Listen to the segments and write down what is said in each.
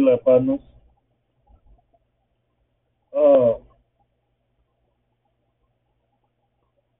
like partners. Uh,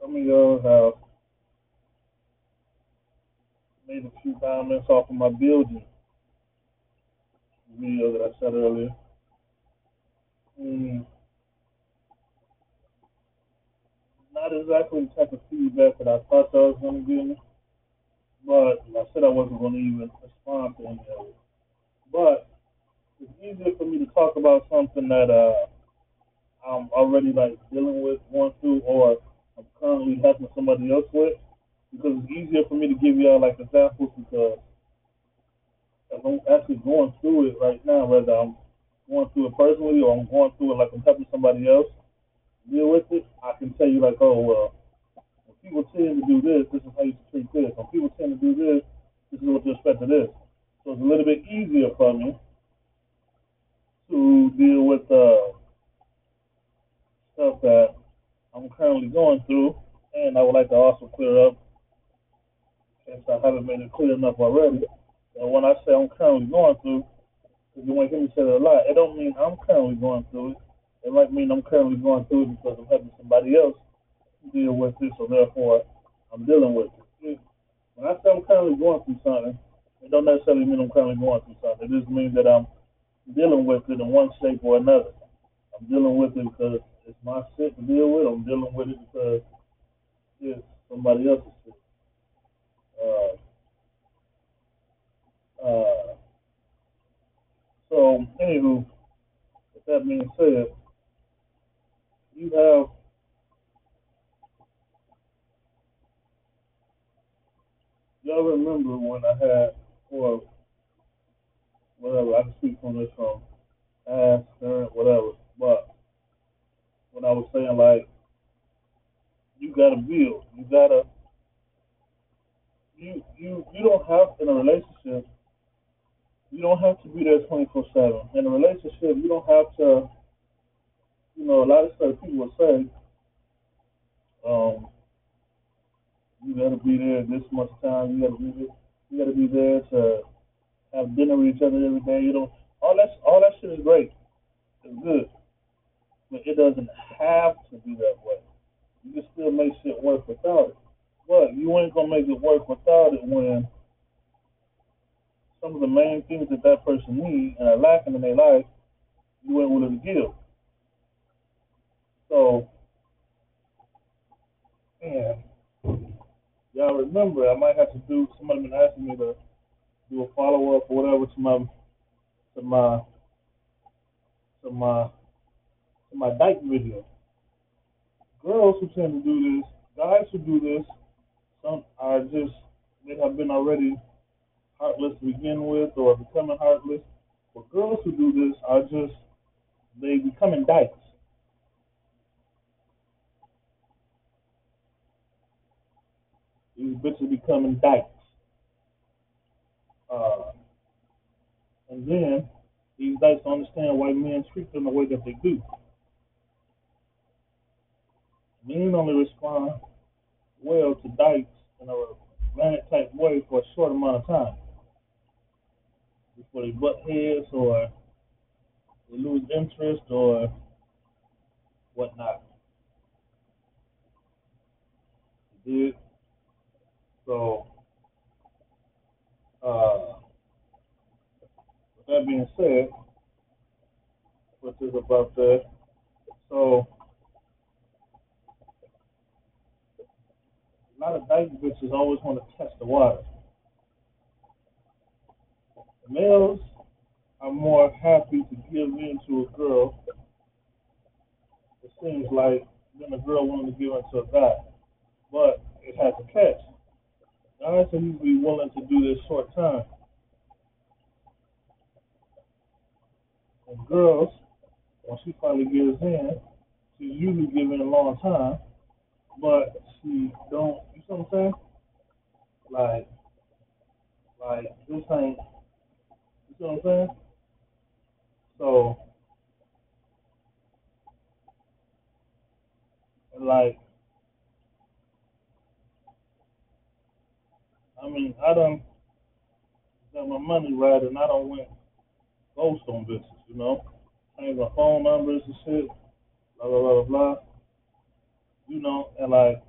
some of y'all have made a few comments off of my building video that I said earlier. Mm, not exactly the type of feedback that I thought I was going to give, but I said I wasn't going to even respond to any of it. But it's easier for me to talk about something that uh, I'm already like dealing with, going through, or I'm currently helping somebody else with, because it's easier for me to give y'all like examples because I'm actually going through it right now, whether I'm going through it personally or I'm going through it like I'm helping somebody else deal with it. I can tell you like, oh well, when people tend to do this, this is how you treat this. When people tend to do this, this is what to expect of this. So it's a little bit easier for me to deal with uh, stuff that I'm currently going through, and I would like to also clear up, since I haven't made it clear enough already, and when I say I'm currently going through, because you might hear me say that a lot, it don't mean I'm currently going through it. It might mean I'm currently going through it because I'm helping somebody else deal with it, so therefore I'm dealing with it. When I say I'm currently going through something, it don't necessarily mean I'm currently going through something. It just means that I'm dealing with it in one shape or another. I'm dealing with it because it's my shit to deal with. I'm dealing with it because it's somebody else's shit. Uh, uh, so, anywho, with that being said, you have y'all remember when I had or whatever I can speak from this from past, current, whatever. But when I was saying like you gotta build, you gotta you you you don't have in a relationship you don't have to be there twenty four seven. In a relationship you don't have to you know, a lot of stuff people will say, um, you gotta be there this much time, you gotta be there you gotta be there to have dinner with each other every day, you know. All that all that shit is great. It's good. But it doesn't have to be that way. You can still make shit work without it. But you ain't gonna make it work without it when some of the main things that that person needs and are lacking in their life, you ain't willing to give. So, man, y'all remember, I might have to do. Somebody been asking me to do a follow up or whatever to my to my to my to my dyke video. Girls who tend to do this, guys who do this, some are just they have been already heartless to begin with or becoming heartless. But girls who do this are just they becoming dykes. These bitches becoming dykes. Uh, and then these dykes don't understand why men treat them the way that they do. Men only respond well to dykes in a romantic type way for a short amount of time. Before they butt heads or they lose interest or whatnot. So, uh, with that being said, what is about that? So, a lot of dyke bitches always want to test the water. Males are more happy to give in to a girl, it seems like, than a girl wanting to give in to a guy. But it has a catch. Guys are usually willing to do this short time. And girls, when she finally gives in, she's usually giving a long time, but she don't, you see what I'm saying? Like, like, this ain't, you see what I'm saying? So, like, I mean, I done got my money right, and I don't went ghost on bitches, you know? Change my phone numbers and shit, blah, blah, blah, blah, blah. You know, and like,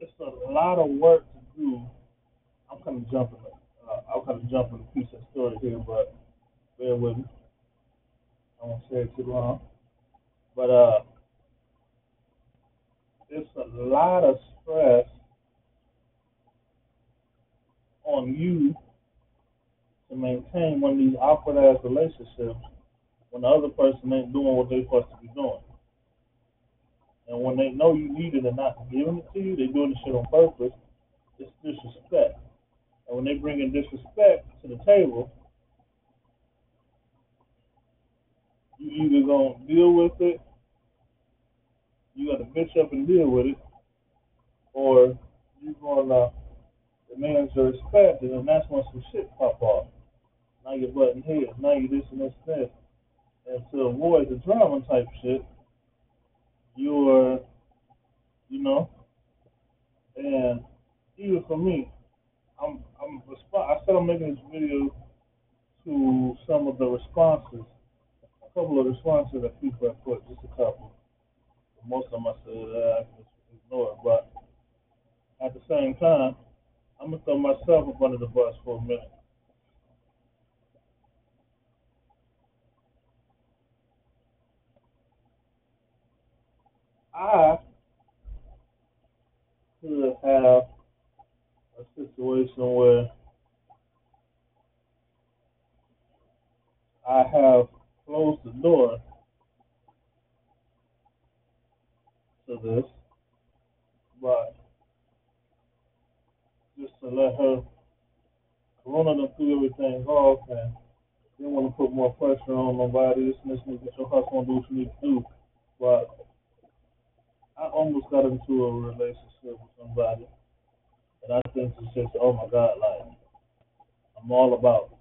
it's a lot of work to do. I'm kind of jumping, uh, I'm kind of jumping a piece of story here, but bear with me. I won't say it too long. But, uh, it's a lot of stress on you to maintain one of these awkward ass relationships when the other person ain't doing what they're supposed to be doing. And when they know you need it and not giving it to you, they're doing the shit on purpose. It's disrespect. And when they bring in disrespect to the table, you either gonna deal with it, you gotta bitch up and deal with it, or you gonna uh, demand your respect, and then that's when some shit pop off. Now you're butting heads, now you this and this and this. And to avoid the drama type shit, you're, you know, and even for me, I'm, I'm I said I'm making this video to some of the responses, a couple of responses that people have put, just a couple. Most of them I said uh, I can ignore, but at the same time, I'm gonna throw myself up under the bus for a minute. I could have a situation where I have closed the door to this, but just to let her Corona done threw everything off and didn't want to put more pressure on nobody. This and this and get your hustle and do what you need to do. But I almost got into a relationship with somebody and I think it's just, oh my God, like, I'm all about.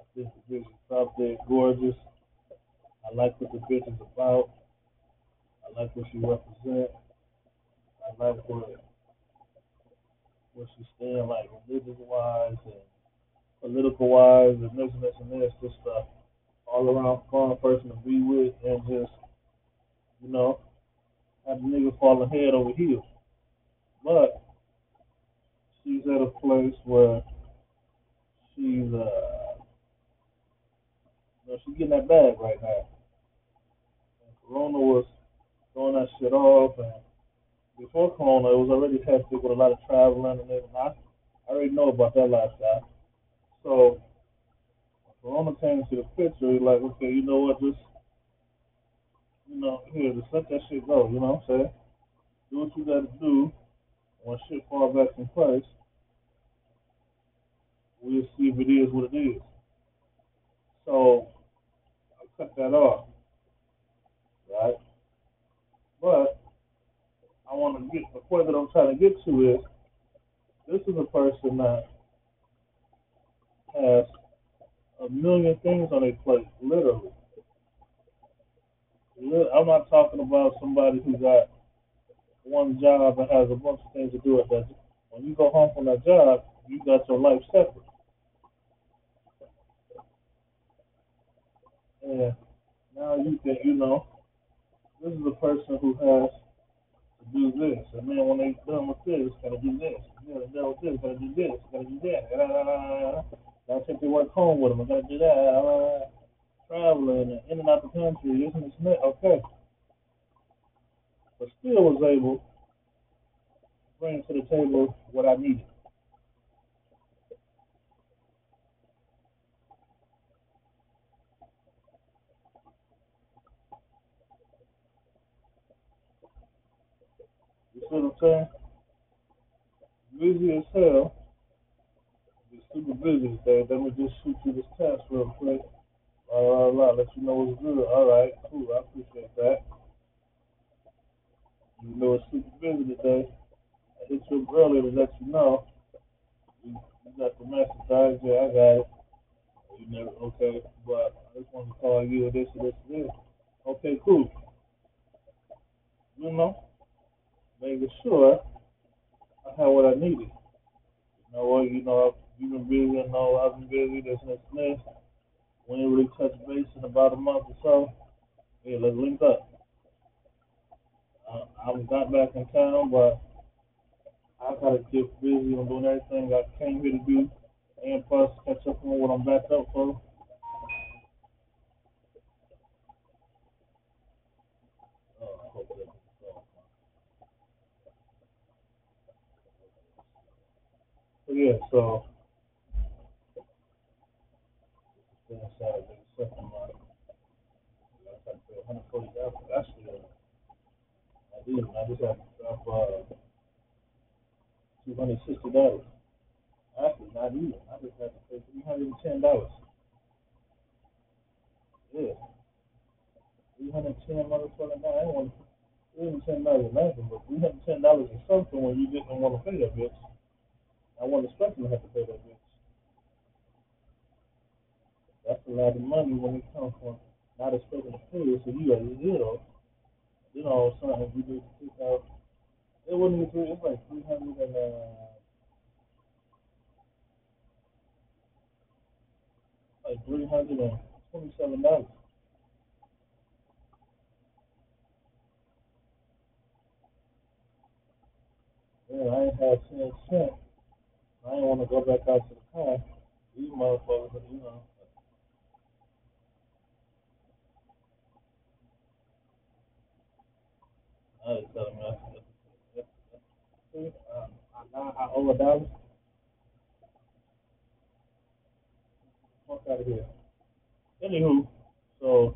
I think the bitch is out there gorgeous. I like what the bitch is about. I like what she represents. I like what what she stand like religious wise and political wise and this and this and this, just uh, all around fun person to be with and just, you know, have the nigga falling head over heels. But she's at a place where she's uh you know, she's getting that bag right now. And Corona was throwing that shit off and before Corona it was already hectic with a lot of traveling and everything. I, I already know about that lifestyle. So when Corona came into the picture, like, okay, you know what, just you know, here, just let that shit go, you know what I'm saying? Do what you gotta do. When shit fall back in place, we'll see if it is what it is. So I cut that off, right? But I want to get the point that I'm trying to get to is this is a person that has a million things on their plate, literally. I'm not talking about somebody who got one job and has a bunch of things to do at that. When you go home from that job, you got your life separate. And now you can, you know, this is a person who has to do this. And then when they done with this, gotta do this. And then done with this, gotta do this, gotta do that. Ah, gotta take their work home with them. I gotta do that. Ah, Traveling and in and out the country, isn't it? Smith? Okay. But still was able to bring to the table what I needed. You see what I'm saying? Busy as hell. Be super busy today. Let me just shoot you this test real quick. Blah, blah, blah. Let you know what's good. All right, cool. I appreciate that. You know it's super busy today. I hit you up to let you know. You, you got the message. All right, yeah, I got it. You never, okay, but I just wanted to call you this this this. Okay, cool. You know, making sure I had what I needed. You know what? You know, You've been busy, I know I've been busy, this and this this. We ain't really touch base in about a month or so. Yeah, let's link up. Uh, I got back in town, but I gotta get busy on doing everything I came here to do, and plus catch up on what I'm back up for. Uh, I yeah, so it's been Saturday, second month. I got to pay 140 dollars. Actually, I did. I just had to drop uh, 260 dollars. Actually, not even. I just had to pay 310 dollars. Yeah, 310 motherfucking. I didn't want 310 dollars nothing, but 310 dollars is something when you didn't want to pay that bitch. I wasn't expecting to have to pay that bitch. That's a lot of money when it comes from not expecting to pay it, so you got zero. You know, something we did to take out. It wasn't even. It's like three hundred and uh, like three hundred and twenty-seven dollars. Yeah, I ain't had ten cents. I ain't want to go back out to the car. These motherfuckers, you know. Dollar. Fuck out of here. Anywho, so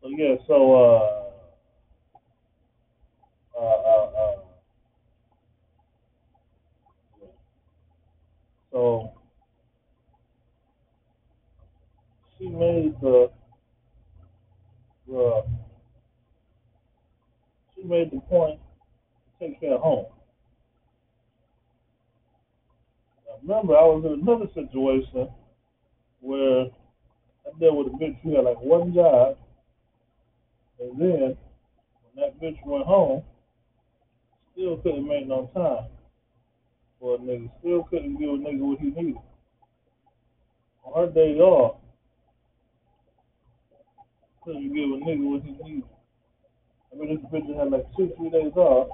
so yeah, so uh uh uh, uh so she made the the she made the point to take care of home. Now, remember, I was in another situation where I dealt with a bitch who had like one job, and then when that bitch went home, still couldn't make no time for a nigga. Still couldn't give a nigga what he needed. On her day off, couldn't give a nigga what he needed. I mean, this bitch had like two, three days off,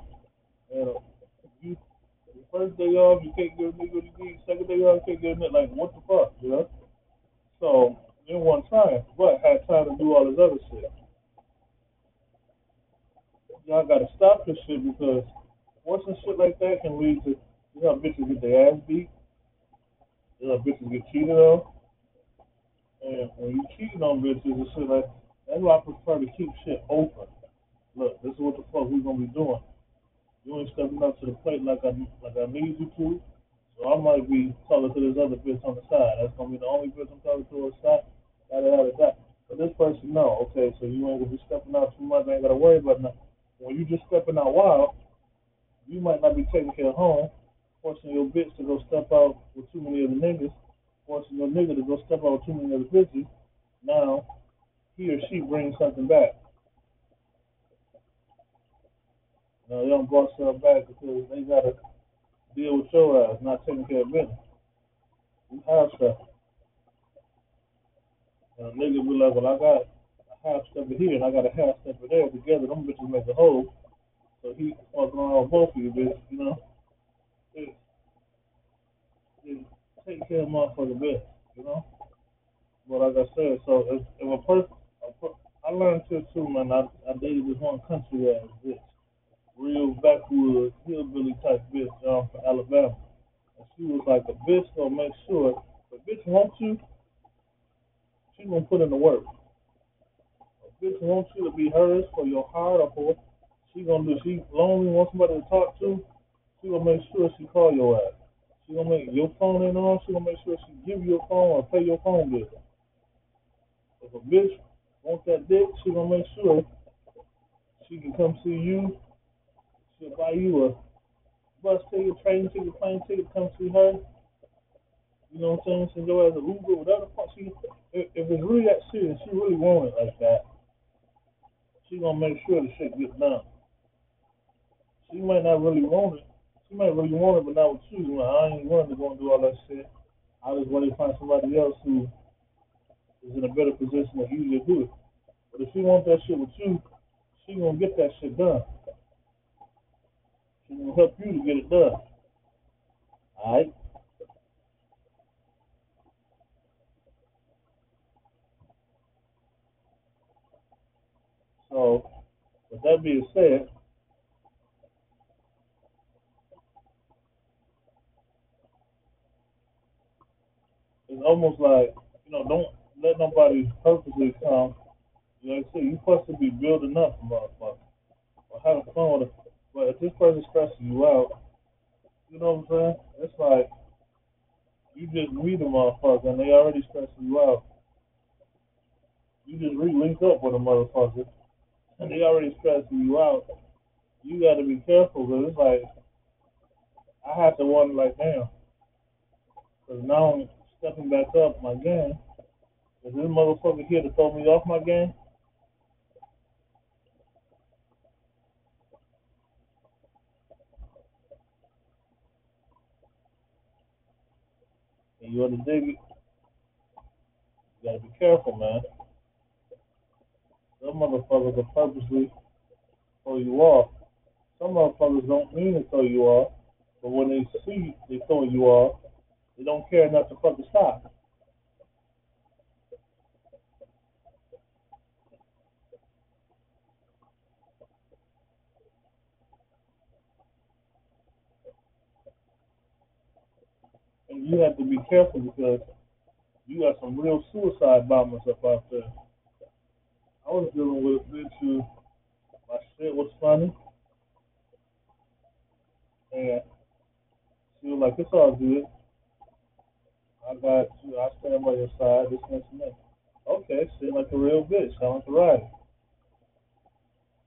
and you the first day off, you can't give a nigga what he needs. Second day off, you can't give a nigga like what the fuck, you know? So in one time, but had time to do all this other shit. Y'all gotta stop this shit because once some shit like that can lead to you know bitches get their ass beat, you know bitches get cheated on, and when you cheating on bitches and shit like that's why I prefer to keep shit open. Look, this is what the fuck we gonna be doing. You ain't stepping up to the plate like I like I need you to. So I might be talking to this other bitch on the side. That's gonna be the only bitch I'm talking to on the side. Da da da da. But this person, no. Okay, so you ain't gonna be stepping out too much. I ain't gotta worry about nothing. When you just stepping out wild, you might not be taking care of home, forcing your bitch to go step out with too many other niggas, forcing your nigga to go step out with too many other bitches. Now he or she brings something back. Now they don't brought something back because they gotta deal with your ass not taking care of business. You have stuff. A nigga be like, well, I got a half step here and I got a half step there. Together, them bitches make a whole. So he fucking with both of you, bitch. You know, it, it take care of motherfucking business. You know. But like I said, so if, if a person, I learned this too, man. I, I dated this one country ass bitch, real backwoods hillbilly type bitch um, from Alabama. And she was like, a bitch gonna make sure a bitch wants you, she gonna put in the work. A bitch wants you to be hers for your heart or for she gonna do. She lonely, wants somebody to talk to. She gonna make sure she call your ass. She gonna make your phone in on. She gonna make sure she give you a phone or pay your phone bill. If a bitch wants that dick, she gonna make sure she can come see you. She'll buy you a bus ticket, train ticket, plane ticket, come see her. You know what I'm saying? Send your ass a Uber, whatever the fuck she. If, it's really that serious, she really want it like that. She gonna make sure the shit gets done. She might not really want it. She might really want it, but not with you. I ain't willing to go and do all that shit. I just want to find somebody else who is in a better position than you to do it. But if she wants that shit with you, she gonna get that shit done. She gonna help you to get it done. Alright? So, with that being said, it's almost like, you know, don't let nobody purposely come. Like I said, you're supposed to be building up, motherfucker, or having fun with it. But if this person stressing you out, you know what I'm saying? It's like you just meet a motherfucker and they already stressing you out. You just re-link up with a motherfucker and they already stressing you out. You got to be careful because it's like I have to wonder, like, damn, because now I'm stepping back up my game. Is this motherfucker here to throw me off my game? And you ought to dig it. You gotta be careful, man. Some motherfuckers are purposely throw you off. Some motherfuckers don't mean to throw you off, but when they see they throwing you off, they don't care enough to fucking stop. You have to be careful because you got some real suicide bombers up out there. I was dealing with a bitch who my shit was funny. And she was like, It's all good. I got you, I stand by your side, this this and that. Okay, seemed like a real bitch, sound like a rider.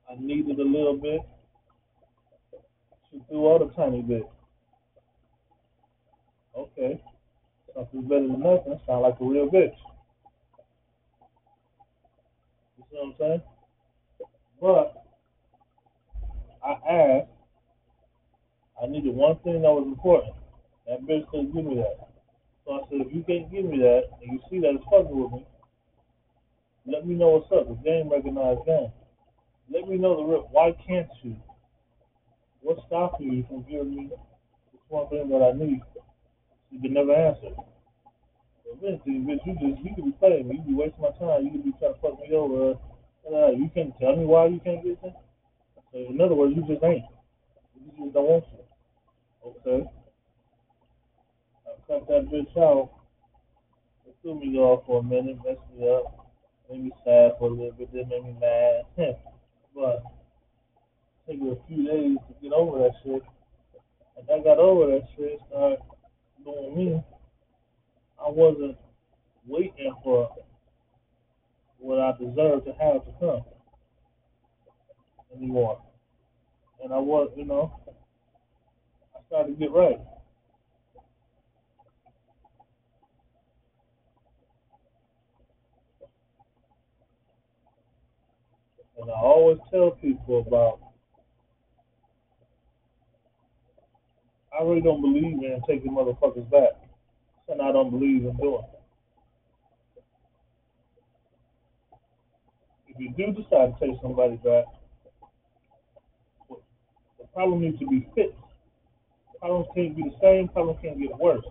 I needed a little bit. She threw out a tiny bit. Okay. Something better than nothing. Sound like a real bitch. You see what I'm saying? But I asked, I needed one thing that was important. That bitch couldn't give me that. So I said, if you can't give me that and you see that it's fucking with me, let me know what's up. The game recognized game. Let me know the real. Why can't you? What's stopping you from giving me this one thing that I need? You can never answer. Eventually, bitch, you just you could be playing me. You be wasting my time. You could be trying to fuck me over. Uh, you can't tell me why you can't get this. So in other words, you just ain't. You just don't want to. Okay. I cut that bitch out. It threw me off for a minute, messed me up, made me sad for a little bit, then made me mad. but it took a few days to get over that shit. And I got over that shit, started doing me. I wasn't waiting for what I deserved to have to come anymore. And I was, you know, I started to get right. And I always tell people about I really don't believe in taking motherfuckers back. And I don't believe in doing it. If you do decide to take somebody back, the problem needs to be fixed. Problems can't be the same, problems can't get worse.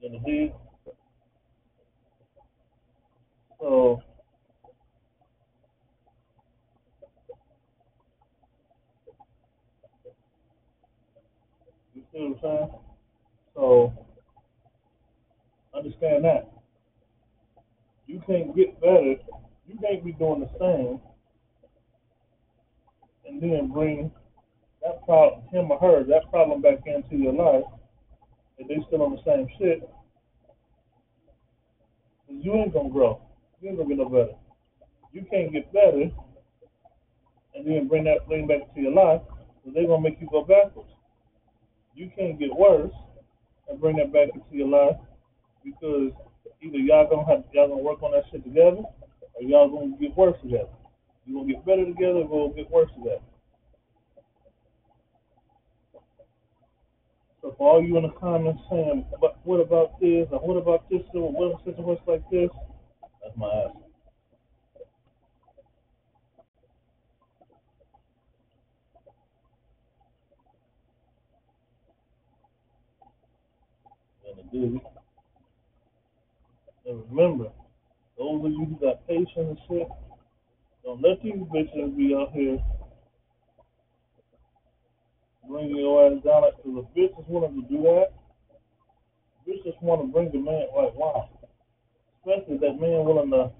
You know, So you see what I'm saying? So understand that. You can't get better. You can't be doing the same and then bring that problem, him or her, that problem back into your life, and they still on the same shit, you ain't gonna grow. You ain't gonna get no better. You can't get better and then bring that thing back into your life, so they're gonna make you go backwards you can't get worse and bring that back into your life because either y'all gonna have y'all gonna work on that shit together or y'all gonna get worse together. You gonna get better together or gonna get worse together. So for all you in the comments saying, but what about this or what about this or what if a situation like this, that's my ass. And. And remember, those of you who got patience and shit, don't let these bitches be out here bringing your ass down. Like, cause if bitches willing to do that, bitches want to bring the man. Like, wow. Especially that man willing to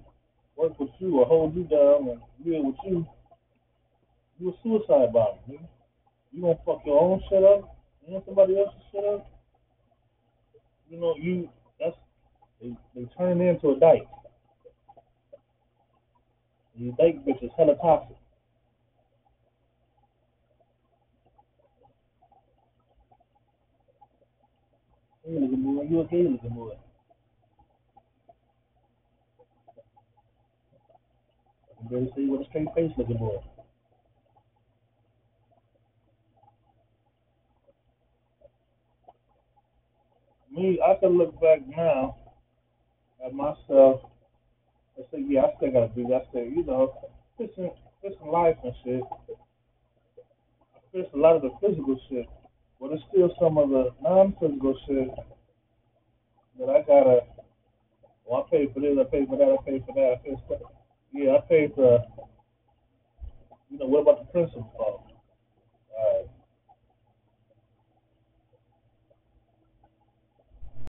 work with you or hold you down and deal with you. You're a suicide bomber, nigga. You gonna fuck your own shit up and somebody else's shit up. You know, you that's they, they turn it into a dyke. These dyke bitches hella toxic. Hey, boy, you looking boy. I can barely see you with a straight face looking boy. Me, I can look back now at myself and say, yeah, I still gotta do that. I say, you know, it's in, life and shit. It's a lot of the physical shit, but it's still some of the non-physical shit that I gotta. Well, I pay for this, I pay for that, I pay for that. I pay for, yeah, I pay for. You know, what about the principal? All right.